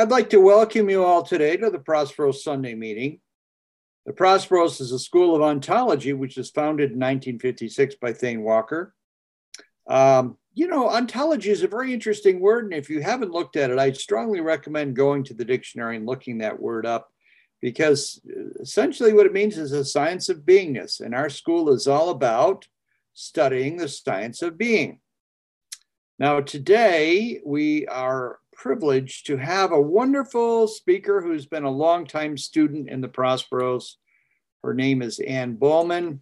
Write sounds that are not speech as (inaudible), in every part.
I'd like to welcome you all today to the Prosperos Sunday meeting. The Prosperos is a school of ontology which was founded in 1956 by Thane Walker. Um, you know, ontology is a very interesting word, and if you haven't looked at it, I'd strongly recommend going to the dictionary and looking that word up because essentially what it means is a science of beingness, and our school is all about studying the science of being. Now, today we are privileged to have a wonderful speaker who's been a longtime student in the Prosperos. Her name is Anne Bollman.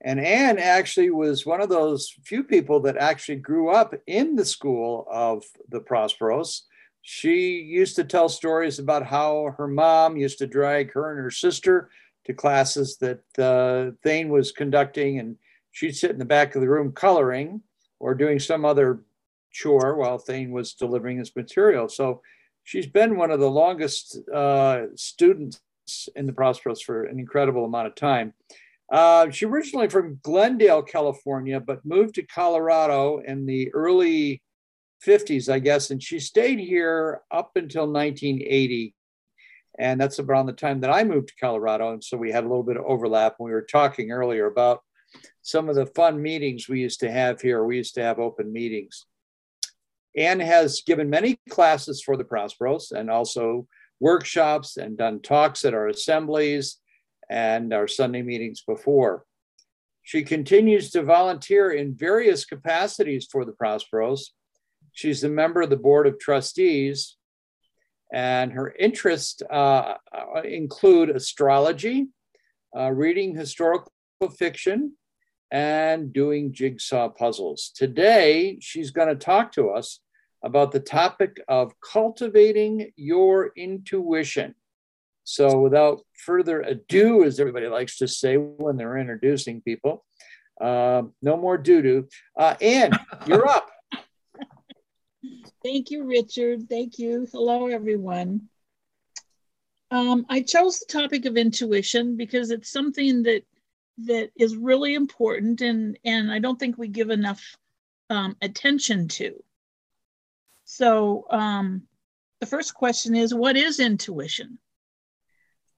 And Ann actually was one of those few people that actually grew up in the school of the Prosperos. She used to tell stories about how her mom used to drag her and her sister to classes that uh, Thane was conducting, and she'd sit in the back of the room coloring or doing some other chore while Thane was delivering his material. So she's been one of the longest uh, students in the Prosperos for an incredible amount of time. Uh, she originally from Glendale, California, but moved to Colorado in the early 50s, I guess, and she stayed here up until 1980. And that's around the time that I moved to Colorado. And so we had a little bit of overlap. And we were talking earlier about some of the fun meetings we used to have here. We used to have open meetings. Anne has given many classes for the Prosperos and also workshops and done talks at our assemblies and our Sunday meetings before. She continues to volunteer in various capacities for the Prosperos. She's a member of the Board of Trustees, and her interests uh, include astrology, uh, reading historical fiction, and doing jigsaw puzzles. Today, she's going to talk to us about the topic of cultivating your intuition. So, without further ado, as everybody likes to say when they're introducing people, uh, no more doo doo. Uh, Anne, you're up. (laughs) Thank you, Richard. Thank you. Hello, everyone. Um, I chose the topic of intuition because it's something that that is really important and and I don't think we give enough um, attention to. So um, the first question is, what is intuition?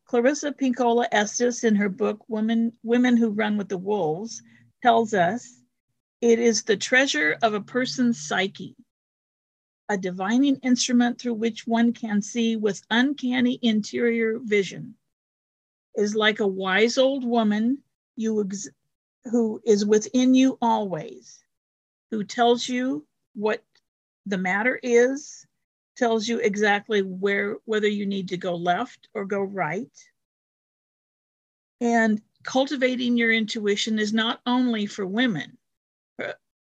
Clarissa Pinkola Estes, in her book Women Women Who Run with the Wolves, tells us it is the treasure of a person's psyche, a divining instrument through which one can see with uncanny interior vision. Is like a wise old woman you ex- who is within you always, who tells you what the matter is, tells you exactly where whether you need to go left or go right. And cultivating your intuition is not only for women.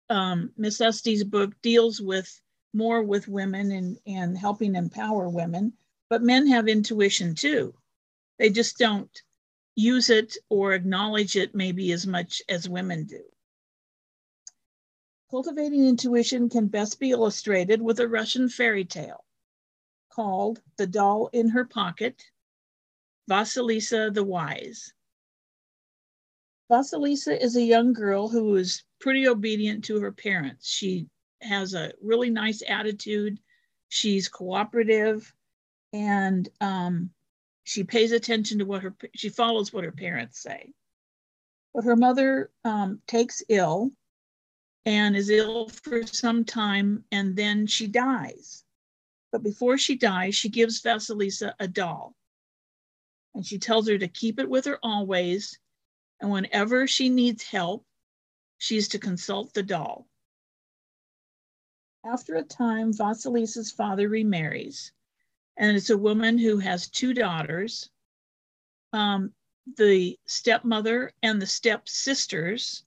Um, Miss Estes' book deals with more with women and, and helping empower women, but men have intuition too. They just don't use it or acknowledge it maybe as much as women do. Cultivating intuition can best be illustrated with a Russian fairy tale called The Doll in Her Pocket, Vasilisa the Wise. Vasilisa is a young girl who is pretty obedient to her parents. She has a really nice attitude. She's cooperative and um, she pays attention to what her she follows what her parents say. But her mother um, takes ill and is ill for some time and then she dies. But before she dies she gives vasilisa a doll. And she tells her to keep it with her always. And whenever she needs help she's to consult the doll. After a time vasilisa's father remarries and it's a woman who has two daughters. Um, the stepmother and the stepsisters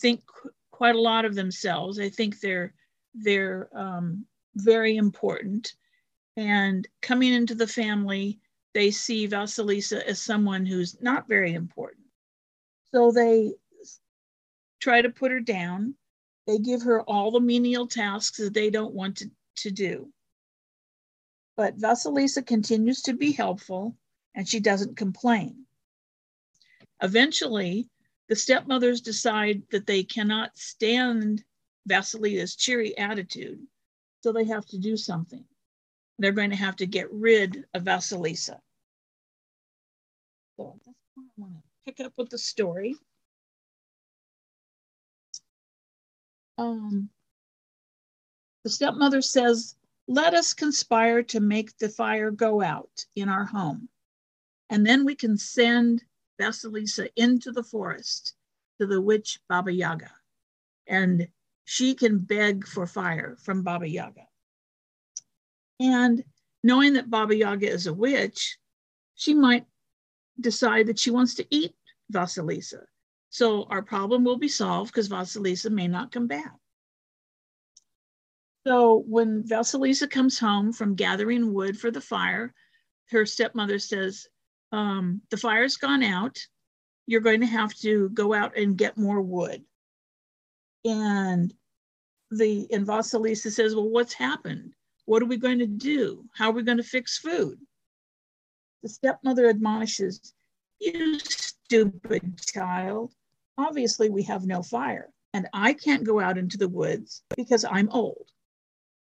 think qu- quite a lot of themselves. I think they're they're um, very important. And coming into the family, they see Vasilisa as someone who's not very important. So they try to put her down. They give her all the menial tasks that they don't want to, to do. But Vasilisa continues to be helpful and she doesn't complain. Eventually, the stepmothers decide that they cannot stand Vasilisa's cheery attitude, so they have to do something. they're going to have to get rid of Vasilisa. So that's why I want to pick up with the story. Um, the stepmother says, Let us conspire to make the fire go out in our home. And then we can send Vasilisa into the forest to the witch Baba Yaga. And she can beg for fire from Baba Yaga. And knowing that Baba Yaga is a witch, she might decide that she wants to eat Vasilisa. So our problem will be solved because Vasilisa may not come back. So when Vasilisa comes home from gathering wood for the fire, her stepmother says, um, the fire's gone out. You're going to have to go out and get more wood. And the and Vasilisa says, Well, what's happened? What are we going to do? How are we going to fix food? The stepmother admonishes, You stupid child. Obviously, we have no fire, and I can't go out into the woods because I'm old.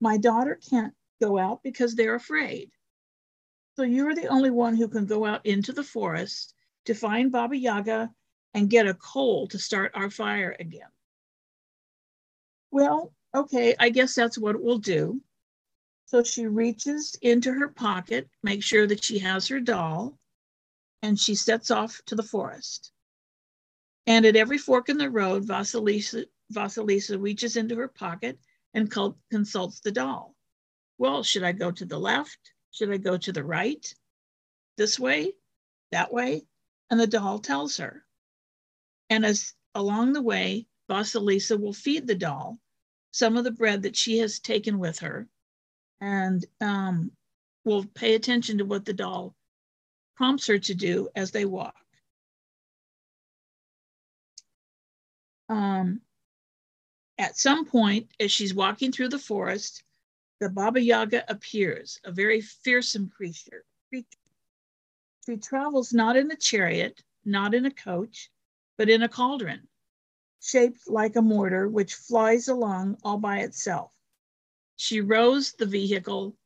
My daughter can't go out because they're afraid. So you're the only one who can go out into the forest to find Baba Yaga and get a coal to start our fire again. Well, okay, I guess that's what we'll do. So she reaches into her pocket, makes sure that she has her doll, and she sets off to the forest. And at every fork in the road, Vasilisa, Vasilisa reaches into her pocket and consults the doll. Well, should I go to the left? Should I go to the right? This way? That way? And the doll tells her. And as along the way, Vasilisa will feed the doll some of the bread that she has taken with her and um, will pay attention to what the doll prompts her to do as they walk. Um, at some point, as she's walking through the forest, the Baba Yaga appears, a very fearsome creature. She travels not in a chariot, not in a coach, but in a cauldron, shaped like a mortar, which flies along all by itself. She rows the vehicle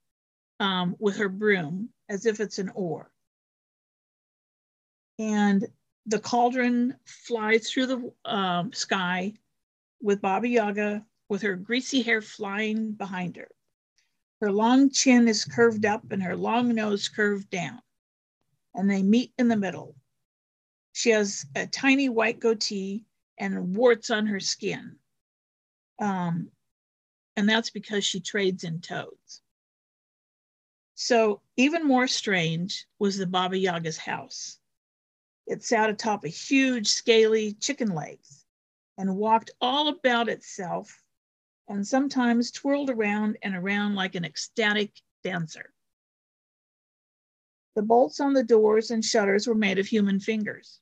um, with her broom as if it's an oar. And the cauldron flies through the um, sky with Baba Yaga with her greasy hair flying behind her. Her long chin is curved up and her long nose curved down, and they meet in the middle. She has a tiny white goatee and warts on her skin. Um, and that's because she trades in toads. So, even more strange was the Baba Yaga's house. It sat atop a huge, scaly chicken legs and walked all about itself and sometimes twirled around and around like an ecstatic dancer. The bolts on the doors and shutters were made of human fingers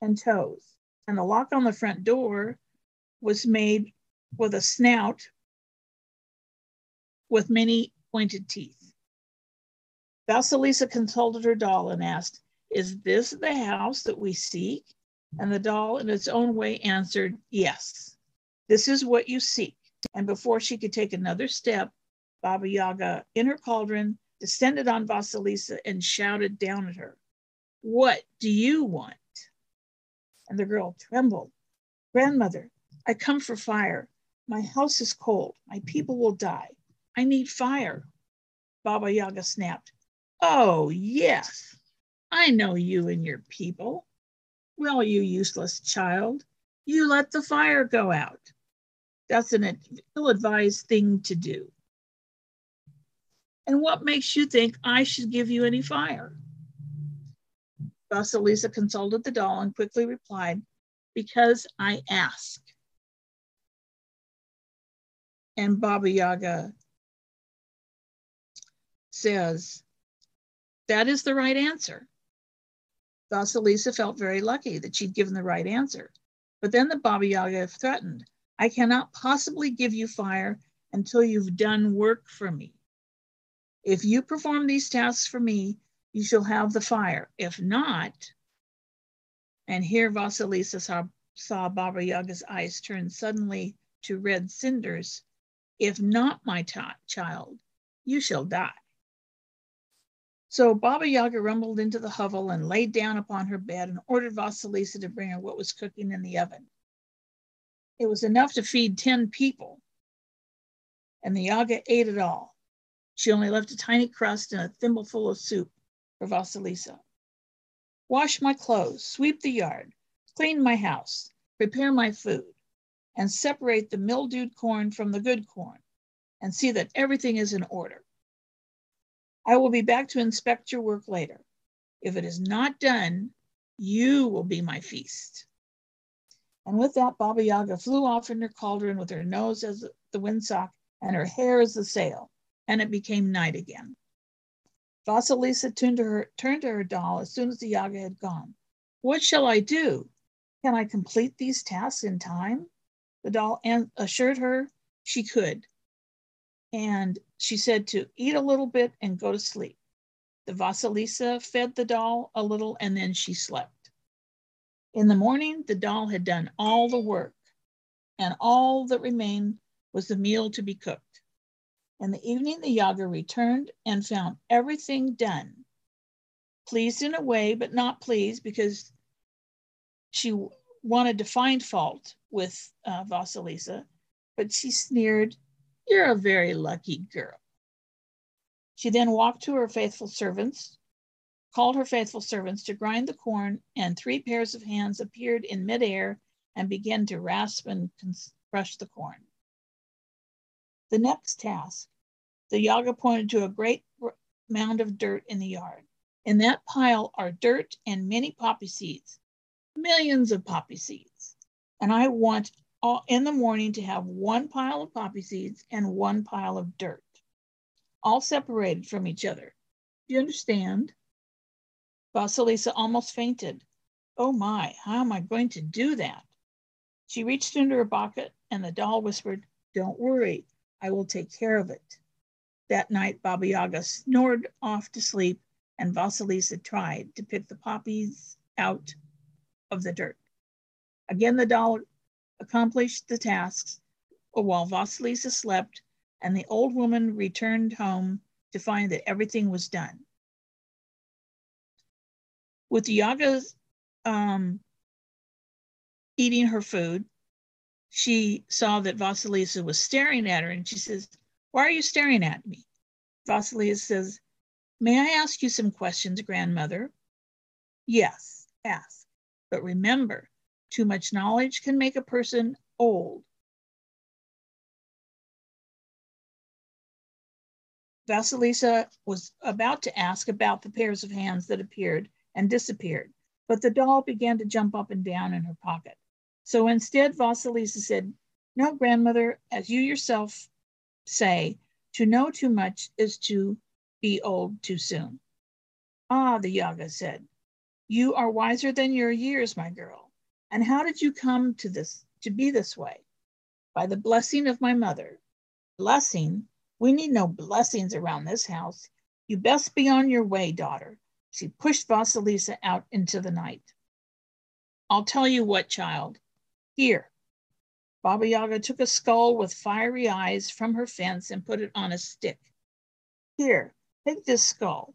and toes, and the lock on the front door was made with a snout with many pointed teeth. Vasilisa consulted her doll and asked, Is this the house that we seek? And the doll, in its own way, answered, Yes, this is what you seek. And before she could take another step, Baba Yaga, in her cauldron, descended on Vasilisa and shouted down at her, What do you want? And the girl trembled. Grandmother, I come for fire. My house is cold. My people will die. I need fire. Baba Yaga snapped. Oh, yes. I know you and your people. Well, you useless child, you let the fire go out. That's an ill advised thing to do. And what makes you think I should give you any fire? Vasilisa consulted the doll and quickly replied, Because I ask. And Baba Yaga says, That is the right answer. Vasilisa felt very lucky that she'd given the right answer. But then the Baba Yaga threatened, I cannot possibly give you fire until you've done work for me. If you perform these tasks for me, you shall have the fire. If not, and here Vasilisa saw, saw Baba Yaga's eyes turn suddenly to red cinders. If not, my child, you shall die. So Baba Yaga rumbled into the hovel and laid down upon her bed and ordered Vasilisa to bring her what was cooking in the oven. It was enough to feed 10 people, and the Yaga ate it all. She only left a tiny crust and a thimbleful of soup for Vasilisa. Wash my clothes, sweep the yard, clean my house, prepare my food, and separate the mildewed corn from the good corn, and see that everything is in order. I will be back to inspect your work later. If it is not done, you will be my feast. And with that, Baba Yaga flew off in her cauldron with her nose as the windsock and her hair as the sail, and it became night again. Vasilisa turned to her, turned to her doll as soon as the Yaga had gone. What shall I do? Can I complete these tasks in time? The doll assured her she could. And she said to eat a little bit and go to sleep. The Vasilisa fed the doll a little and then she slept. In the morning, the doll had done all the work, and all that remained was the meal to be cooked. In the evening, the Yaga returned and found everything done. Pleased in a way, but not pleased because she wanted to find fault with uh, Vasilisa, but she sneered you're a very lucky girl. She then walked to her faithful servants, called her faithful servants to grind the corn, and three pairs of hands appeared in midair and began to rasp and crush the corn. The next task, the Yaga pointed to a great mound of dirt in the yard. In that pile are dirt and many poppy seeds, millions of poppy seeds. And I want all, in the morning to have one pile of poppy seeds and one pile of dirt, all separated from each other. Do you understand? Vasilisa almost fainted. Oh my, how am I going to do that? She reached into her pocket and the doll whispered, Don't worry, I will take care of it. That night, Baba Yaga snored off to sleep, and Vasilisa tried to pick the poppies out of the dirt. Again, the doll accomplished the tasks while Vasilisa slept, and the old woman returned home to find that everything was done. With the Yaga's um, eating her food, she saw that Vasilisa was staring at her and she says, Why are you staring at me? Vasilisa says, May I ask you some questions, grandmother? Yes, ask. But remember, too much knowledge can make a person old. Vasilisa was about to ask about the pairs of hands that appeared and disappeared, but the doll began to jump up and down in her pocket. So instead, Vasilisa said, No, grandmother, as you yourself say, to know too much is to be old too soon. Ah, the Yaga said, You are wiser than your years, my girl. And how did you come to this, to be this way? By the blessing of my mother. Blessing? We need no blessings around this house. You best be on your way, daughter. She pushed Vasilisa out into the night. I'll tell you what, child. Here. Baba Yaga took a skull with fiery eyes from her fence and put it on a stick. Here, take this skull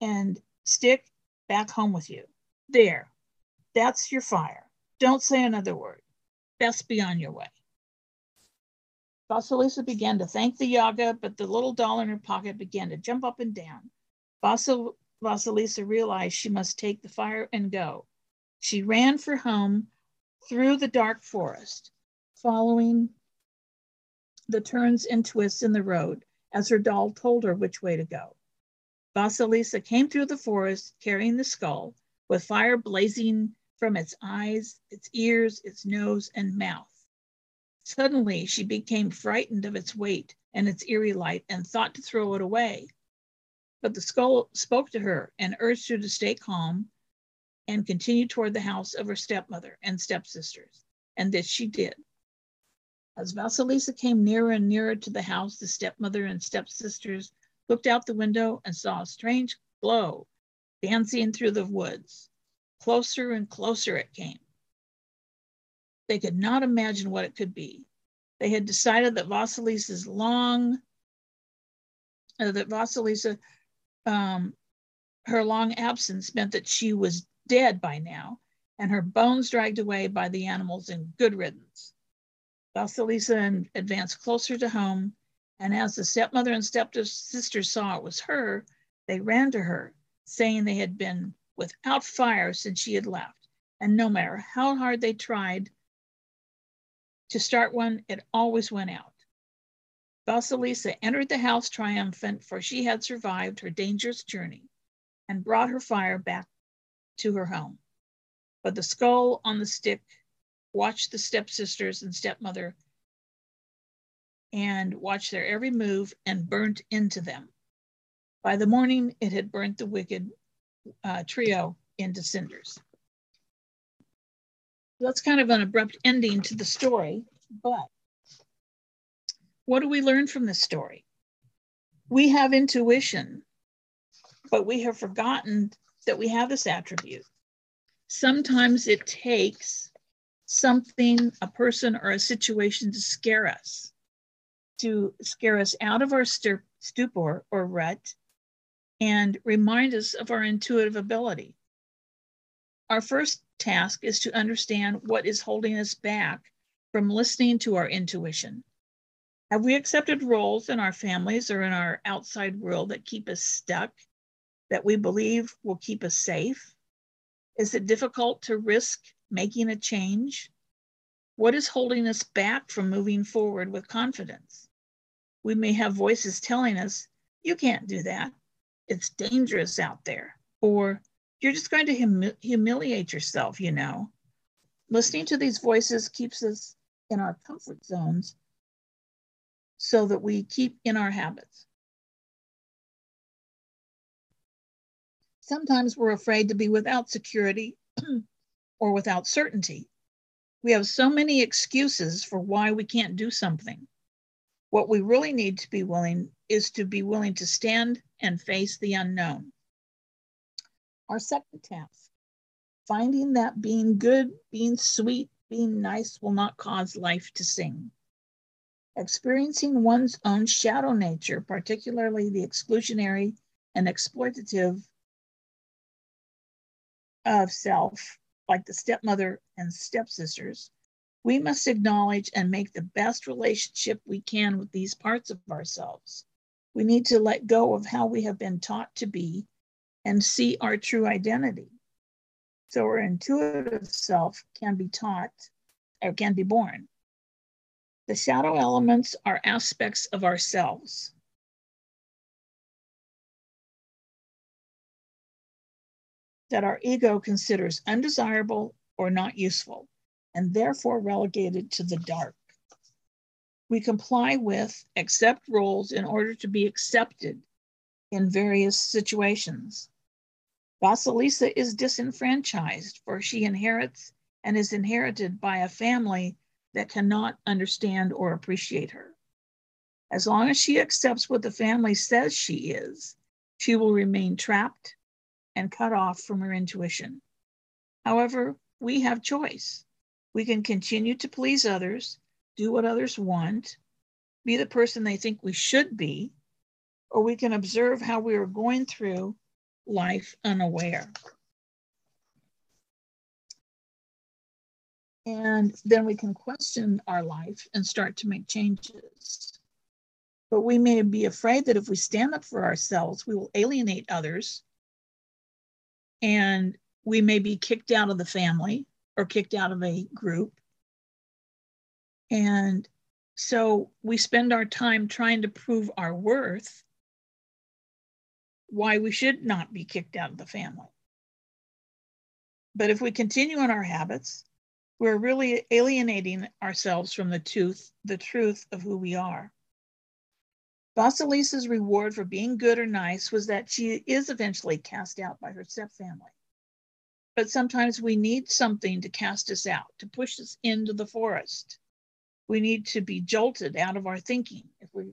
and stick back home with you. There, that's your fire. Don't say another word. Best be on your way. Vasilisa began to thank the Yaga, but the little doll in her pocket began to jump up and down. Vasil- Vasilisa realized she must take the fire and go. She ran for home through the dark forest, following the turns and twists in the road as her doll told her which way to go. Vasilisa came through the forest carrying the skull, with fire blazing from its eyes, its ears, its nose, and mouth. Suddenly, she became frightened of its weight and its eerie light and thought to throw it away. But the skull spoke to her and urged her to stay calm and continue toward the house of her stepmother and stepsisters. And this she did. As Vasilisa came nearer and nearer to the house, the stepmother and stepsisters looked out the window and saw a strange glow dancing through the woods. Closer and closer it came. They could not imagine what it could be. They had decided that Vasilisa's long uh, that Vasilisa, um, her long absence meant that she was dead by now, and her bones dragged away by the animals in good riddance. Vasilisa advanced closer to home, and as the stepmother and stepsister saw it was her, they ran to her, saying they had been without fire since she had left. And no matter how hard they tried to start one, it always went out. Vasilisa entered the house triumphant, for she had survived her dangerous journey and brought her fire back to her home. But the skull on the stick watched the stepsisters and stepmother and watched their every move and burnt into them. By the morning, it had burnt the wicked uh, trio into cinders. That's kind of an abrupt ending to the story, but what do we learn from this story? We have intuition, but we have forgotten that we have this attribute. Sometimes it takes something, a person, or a situation to scare us, to scare us out of our stupor or rut and remind us of our intuitive ability. Our first task is to understand what is holding us back from listening to our intuition. Have we accepted roles in our families or in our outside world that keep us stuck, that we believe will keep us safe? Is it difficult to risk making a change? What is holding us back from moving forward with confidence? We may have voices telling us, you can't do that. It's dangerous out there. Or you're just going to hum- humiliate yourself, you know. Listening to these voices keeps us in our comfort zones so that we keep in our habits. Sometimes we're afraid to be without security (clears throat) or without certainty. We have so many excuses for why we can't do something. What we really need to be willing is to be willing to stand and face the unknown. Our second task, finding that being good, being sweet, being nice will not cause life to sing. Experiencing one's own shadow nature, particularly the exclusionary and exploitative of self, like the stepmother and stepsisters, we must acknowledge and make the best relationship we can with these parts of ourselves. We need to let go of how we have been taught to be and see our true identity. So our intuitive self can be taught or can be born. The shadow elements are aspects of ourselves. That our ego considers undesirable or not useful, and therefore relegated to the dark. We comply with, accept roles in order to be accepted in various situations. Vasilisa is disenfranchised, for she inherits and is inherited by a family that cannot understand or appreciate her. As long as she accepts what the family says she is, she will remain trapped and cut off from her intuition. However, we have choice. We can continue to please others, do what others want, be the person they think we should be, or we can observe how we are going through life unaware. And then we can question our life and start to make changes. But we may be afraid that if we stand up for ourselves, we will alienate others and we may be kicked out of the family or kicked out of a group. And so we spend our time trying to prove our worth why we should not be kicked out of the family. But if we continue in our habits, we're really alienating ourselves from the truth, the truth of who we are. Vasilisa's reward for being good or nice was that she is eventually cast out by her stepfamily. But sometimes we need something to cast us out, to push us into the forest. We need to be jolted out of our thinking. If we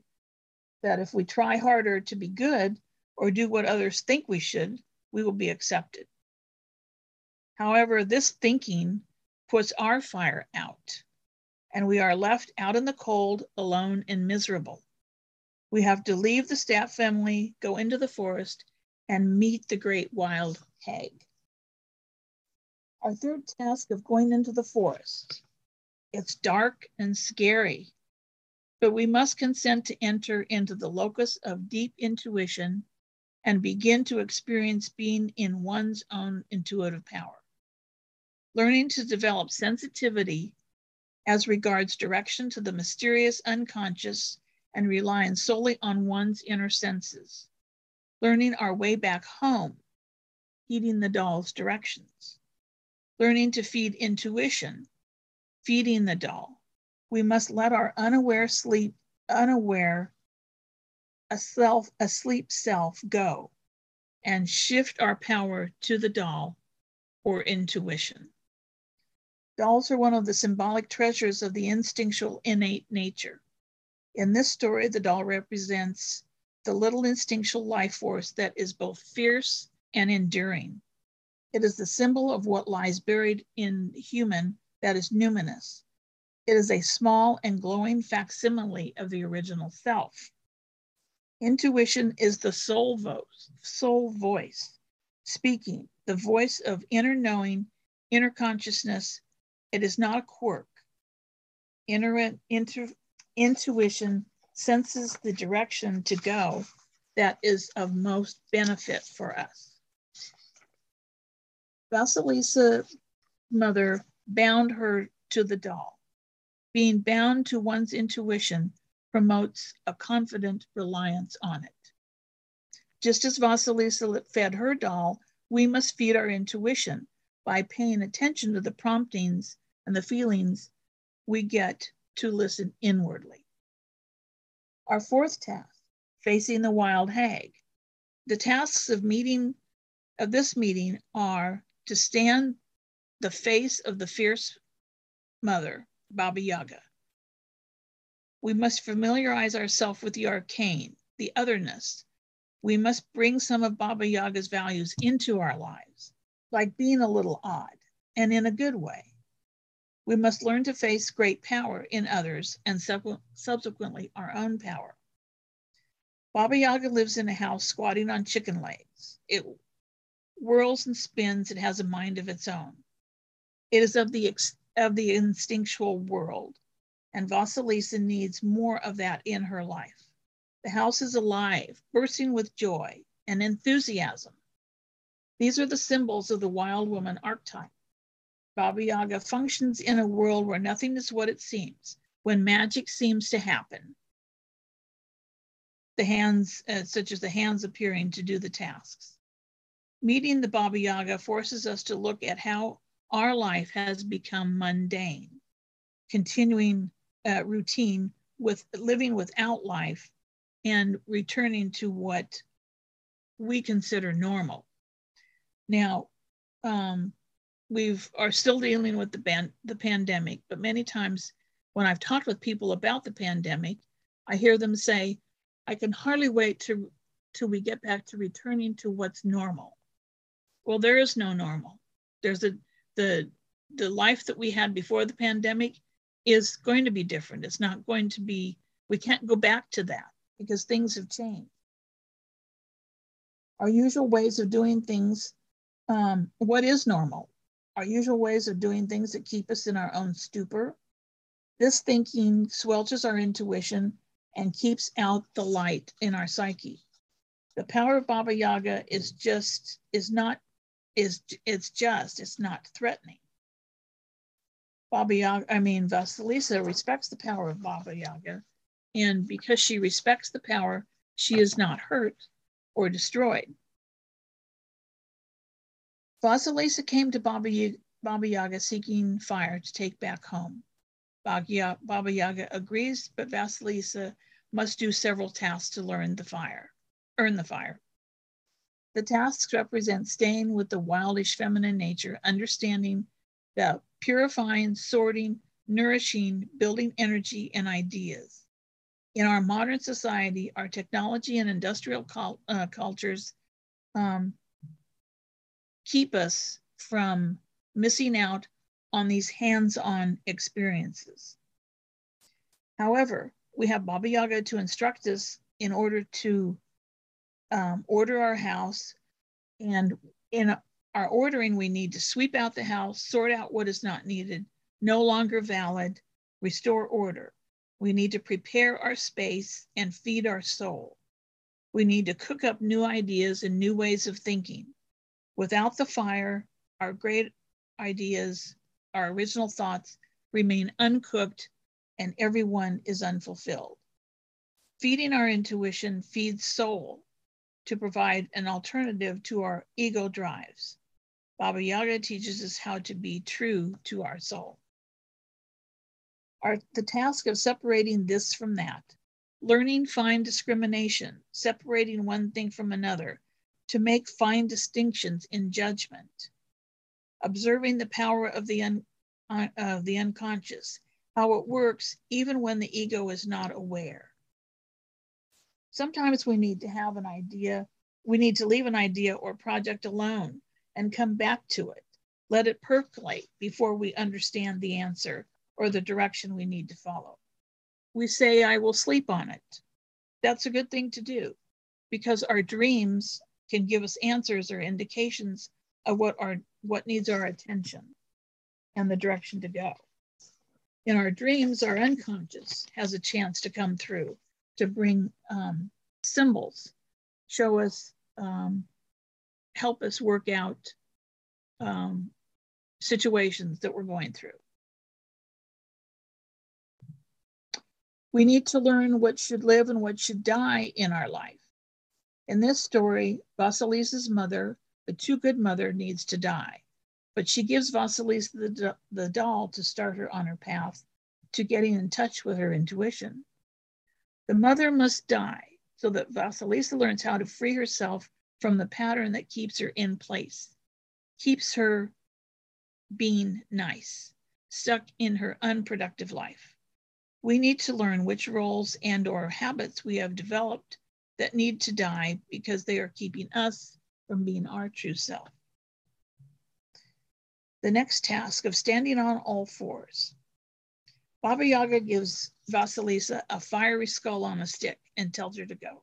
that if we try harder to be good, or do what others think we should, we will be accepted. However, this thinking puts our fire out, and we are left out in the cold, alone, and miserable. We have to leave the staff family, go into the forest, and meet the great wild hag. Our third task of going into the forest. It's dark and scary, but we must consent to enter into the locus of deep intuition and begin to experience being in one's own intuitive power. Learning to develop sensitivity as regards direction to the mysterious unconscious and relying solely on one's inner senses. Learning our way back home, heeding the doll's directions. Learning to feed intuition, feeding the doll. We must let our unaware sleep, unaware a self, a sleep self go and shift our power to the doll or intuition. Dolls are one of the symbolic treasures of the instinctual innate nature. In this story, the doll represents the little instinctual life force that is both fierce and enduring. It is the symbol of what lies buried in human that is numinous. It is a small and glowing facsimile of the original self. Intuition is the soul voice, soul voice speaking, the voice of inner knowing, inner consciousness. It is not a quirk. Inner, inter, intuition senses the direction to go that is of most benefit for us. Vasilisa mother bound her to the doll. Being bound to one's intuition promotes a confident reliance on it. Just as Vasilisa fed her doll, we must feed our intuition by paying attention to the promptings and the feelings we get to listen inwardly. Our fourth task, facing the wild hag. The tasks of meeting of this meeting are to stand the face of the fierce mother, Baba Yaga, we must familiarize ourselves with the arcane, the otherness. We must bring some of Baba Yaga's values into our lives, like being a little odd, and in a good way. We must learn to face great power in others and sub- subsequently our own power. Baba Yaga lives in a house squatting on chicken legs. It whirls and spins. It has a mind of its own. It is of the, of the instinctual world and Vasilisa needs more of that in her life. The house is alive, bursting with joy and enthusiasm. These are the symbols of the wild woman archetype. Baba Yaga functions in a world where nothing is what it seems, when magic seems to happen. The hands, uh, such as the hands appearing to do the tasks. Meeting the Baba Yaga forces us to look at how our life has become mundane, continuing uh, routine with living without life and returning to what we consider normal. Now, um, we've are still dealing with the ban- the pandemic, but many times when I've talked with people about the pandemic, I hear them say, "I can hardly wait to till we get back to returning to what's normal." Well, there is no normal. There's a the the life that we had before the pandemic is going to be different. It's not going to be, we can't go back to that because things have changed. Our usual ways of doing things, um, what is normal? Our usual ways of doing things that keep us in our own stupor. This thinking swelters our intuition and keeps out the light in our psyche. The power of Baba Yaga is just, is not, is, it's just, it's not threatening. Baba Yaga, I mean, Vasilisa respects the power of Baba Yaga. And because she respects the power, she is not hurt or destroyed. Vasilisa came to Baba Yaga, Baba Yaga seeking fire to take back home. Baba Yaga agrees, but Vasilisa must do several tasks to learn the fire, earn the fire. The tasks represent staying with the wildish feminine nature, understanding the purifying, sorting, nourishing, building energy and ideas. In our modern society, our technology and industrial uh, cultures um, keep us from missing out on these hands-on experiences. However, we have Baba Yaga to instruct us in order to um, order our house. And in our ordering, we need to sweep out the house, sort out what is not needed, no longer valid, restore order. We need to prepare our space and feed our soul. We need to cook up new ideas and new ways of thinking. Without the fire, our great ideas, our original thoughts remain uncooked and everyone is unfulfilled. Feeding our intuition feeds soul to provide an alternative to our ego drives. Baba Yaga teaches us how to be true to our soul. Our, the task of separating this from that, learning fine discrimination, separating one thing from another to make fine distinctions in judgment, observing the power of the, un, uh, of the unconscious, how it works even when the ego is not aware. Sometimes we need to have an idea, we need to leave an idea or project alone and come back to it. Let it percolate before we understand the answer or the direction we need to follow. We say, I will sleep on it. That's a good thing to do because our dreams can give us answers or indications of what our what needs our attention and the direction to go. In our dreams, our unconscious has a chance to come through to bring um, symbols, show us um, help us work out um, situations that we're going through. We need to learn what should live and what should die in our life. In this story, Vasilisa's mother, the too good mother, needs to die, but she gives Vasilisa the, the doll to start her on her path to getting in touch with her intuition. The mother must die so that Vasilisa learns how to free herself from the pattern that keeps her in place, keeps her being nice, stuck in her unproductive life. We need to learn which roles and or habits we have developed that need to die because they are keeping us from being our true self. The next task of standing on all fours. Baba Yaga gives Vasilisa a fiery skull on a stick and tells her to go.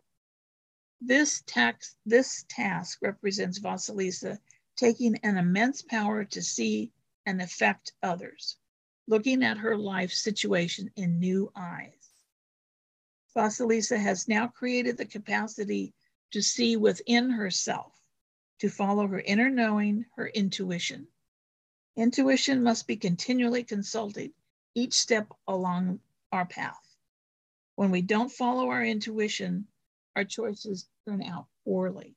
This, tax, this task represents Vasilisa taking an immense power to see and affect others, looking at her life situation in new eyes. Vasilisa has now created the capacity to see within herself, to follow her inner knowing, her intuition. Intuition must be continually consulted each step along our path. When we don't follow our intuition, our choices turn out poorly.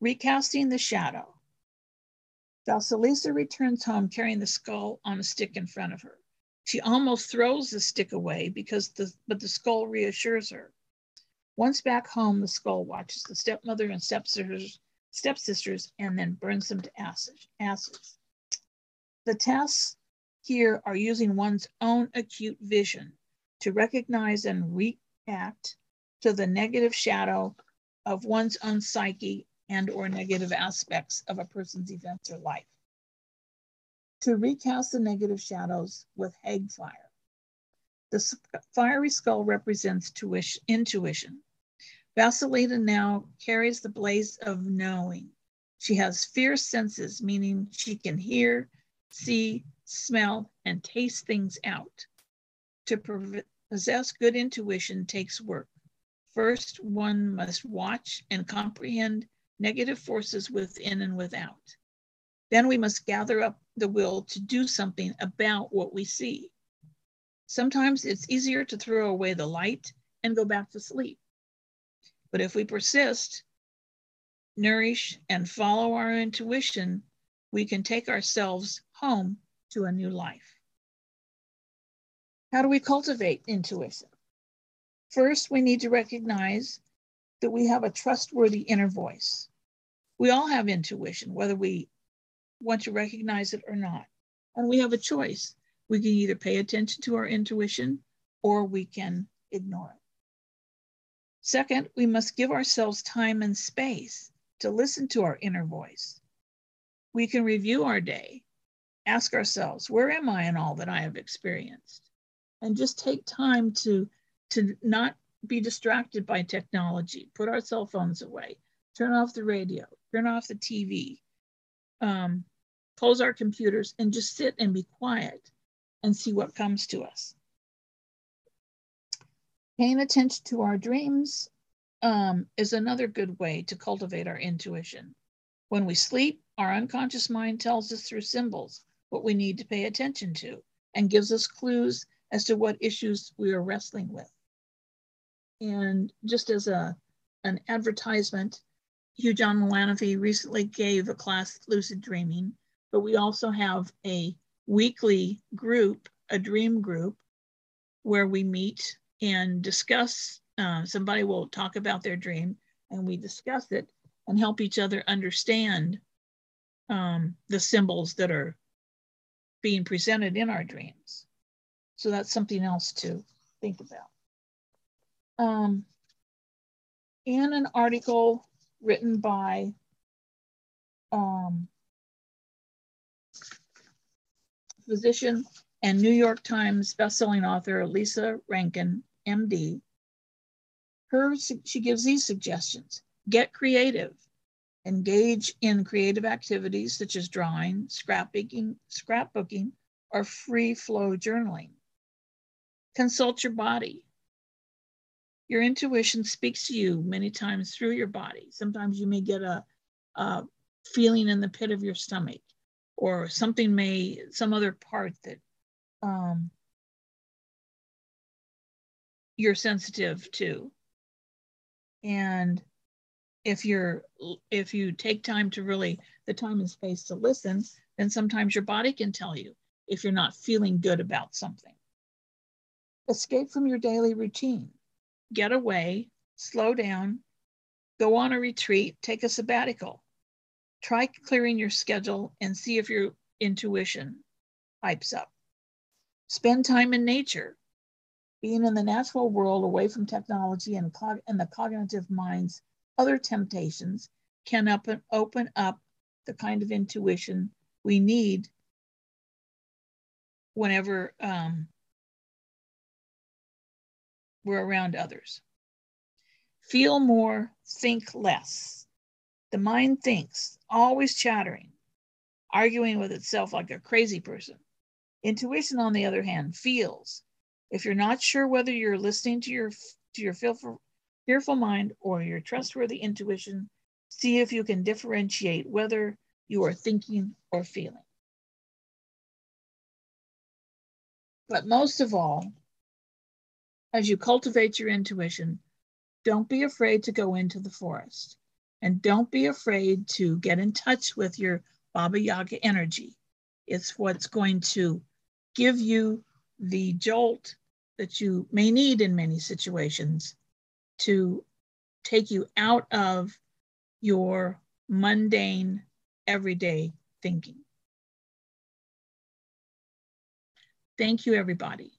Recasting the shadow. Vasilisa returns home carrying the skull on a stick in front of her. She almost throws the stick away because the but the skull reassures her. Once back home, the skull watches the stepmother and stepsisters, stepsisters and then burns them to ashes. The tasks here are using one's own acute vision to recognize and react to the negative shadow of one's own psyche and or negative aspects of a person's events or life. To recast the negative shadows with Hag fire. The fiery skull represents tuition, intuition. Vasilisa now carries the blaze of knowing. She has fierce senses, meaning she can hear, see, smell, and taste things out. To possess good intuition takes work. First, one must watch and comprehend negative forces within and without. Then we must gather up the will to do something about what we see. Sometimes it's easier to throw away the light and go back to sleep. But if we persist, nourish, and follow our intuition, we can take ourselves home to a new life. How do we cultivate intuition? First, we need to recognize that we have a trustworthy inner voice. We all have intuition, whether we want to recognize it or not. And we have a choice. We can either pay attention to our intuition or we can ignore it. Second, we must give ourselves time and space to listen to our inner voice. We can review our day, ask ourselves, where am I in all that I have experienced? And just take time to to not be distracted by technology, put our cell phones away, turn off the radio, turn off the TV, um, close our computers, and just sit and be quiet and see what comes to us. Paying attention to our dreams um, is another good way to cultivate our intuition. When we sleep, our unconscious mind tells us through symbols what we need to pay attention to and gives us clues as to what issues we are wrestling with. And just as a an advertisement, Hugh John Milanofi recently gave a class lucid dreaming, but we also have a weekly group, a dream group, where we meet and discuss. Uh, somebody will talk about their dream, and we discuss it and help each other understand um, the symbols that are being presented in our dreams. So that's something else to think about. Um, in an article written by um, physician and New York Times bestselling author Lissa Rankin, MD, her, she gives these suggestions. Get creative. Engage in creative activities such as drawing, scrapbooking, scrapbooking, or free flow journaling. Consult your body. Your intuition speaks to you many times through your body. Sometimes you may get a, a feeling in the pit of your stomach, or something may, some other part that um, you're sensitive to. And if you're if you take time to really the time and space to listen then sometimes your body can tell you if you're not feeling good about something. Escape from your daily routine. Get away slow down go on a retreat take a sabbatical. Try clearing your schedule and see if your intuition pipes up. Spend time in nature. Being in the natural world away from technology and, and the cognitive minds other temptations can open, open up the kind of intuition we need whenever um, we're around others. Feel more, think less. The mind thinks, always chattering, arguing with itself like a crazy person. Intuition, on the other hand, feels. If you're not sure whether you're listening to your to your feel for, fearful mind or your trustworthy intuition, see if you can differentiate whether you are thinking or feeling. But most of all, as you cultivate your intuition, don't be afraid to go into the forest and don't be afraid to get in touch with your Baba Yaga energy. It's what's going to give you the jolt that you may need in many situations to take you out of your mundane, everyday thinking. Thank you, everybody.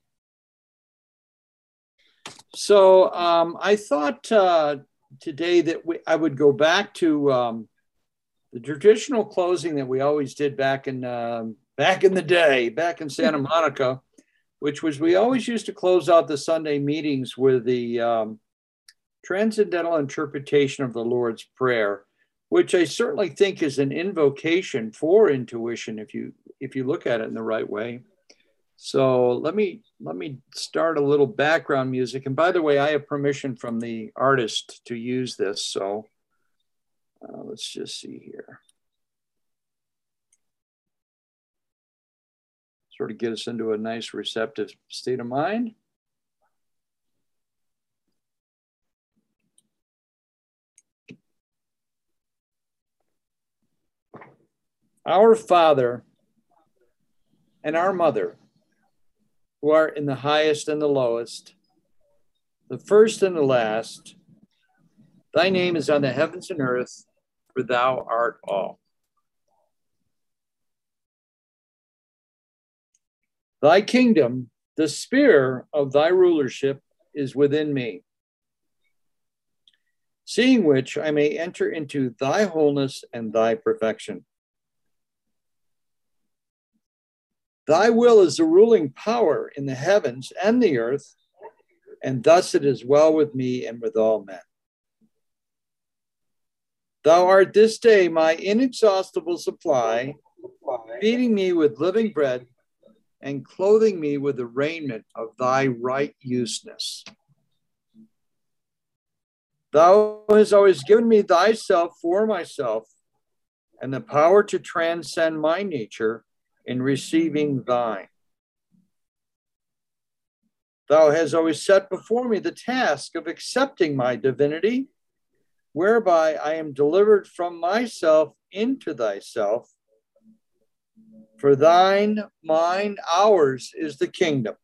So um, I thought uh, today that we, I would go back to um, the traditional closing that we always did back in uh, back in the day, back in Santa (laughs) Monica, which was we always used to close out the Sunday meetings with the um, transcendental interpretation of the Lord's Prayer, which I certainly think is an invocation for intuition if you if you look at it in the right way. So let me let me start a little background music. And by the way, I have permission from the artist to use this. So uh, let's just see here. Sort of get us into a nice receptive state of mind. Our Father and our Mother, who are in the highest and the lowest, the first and the last, thy name is on the heavens and earth, for thou art all. Thy kingdom, the spear of thy rulership, is within me. Seeing which I may enter into thy wholeness and thy perfection. Thy will is the ruling power in the heavens and the earth, and thus it is well with me and with all men. Thou art this day my inexhaustible supply, feeding me with living bread and clothing me with the raiment of thy right useness. Thou hast always given me thyself for myself and the power to transcend my nature in receiving thine. Thou hast always set before me the task of accepting my divinity, whereby I am delivered from myself into thyself. For thine, mine, ours is the kingdom,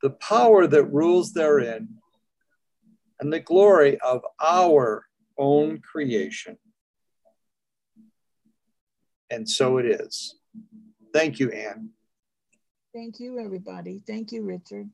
the power that rules therein, and the glory of our own creation. And so it is. Thank you, Anne. Thank you, everybody. Thank you, Richard.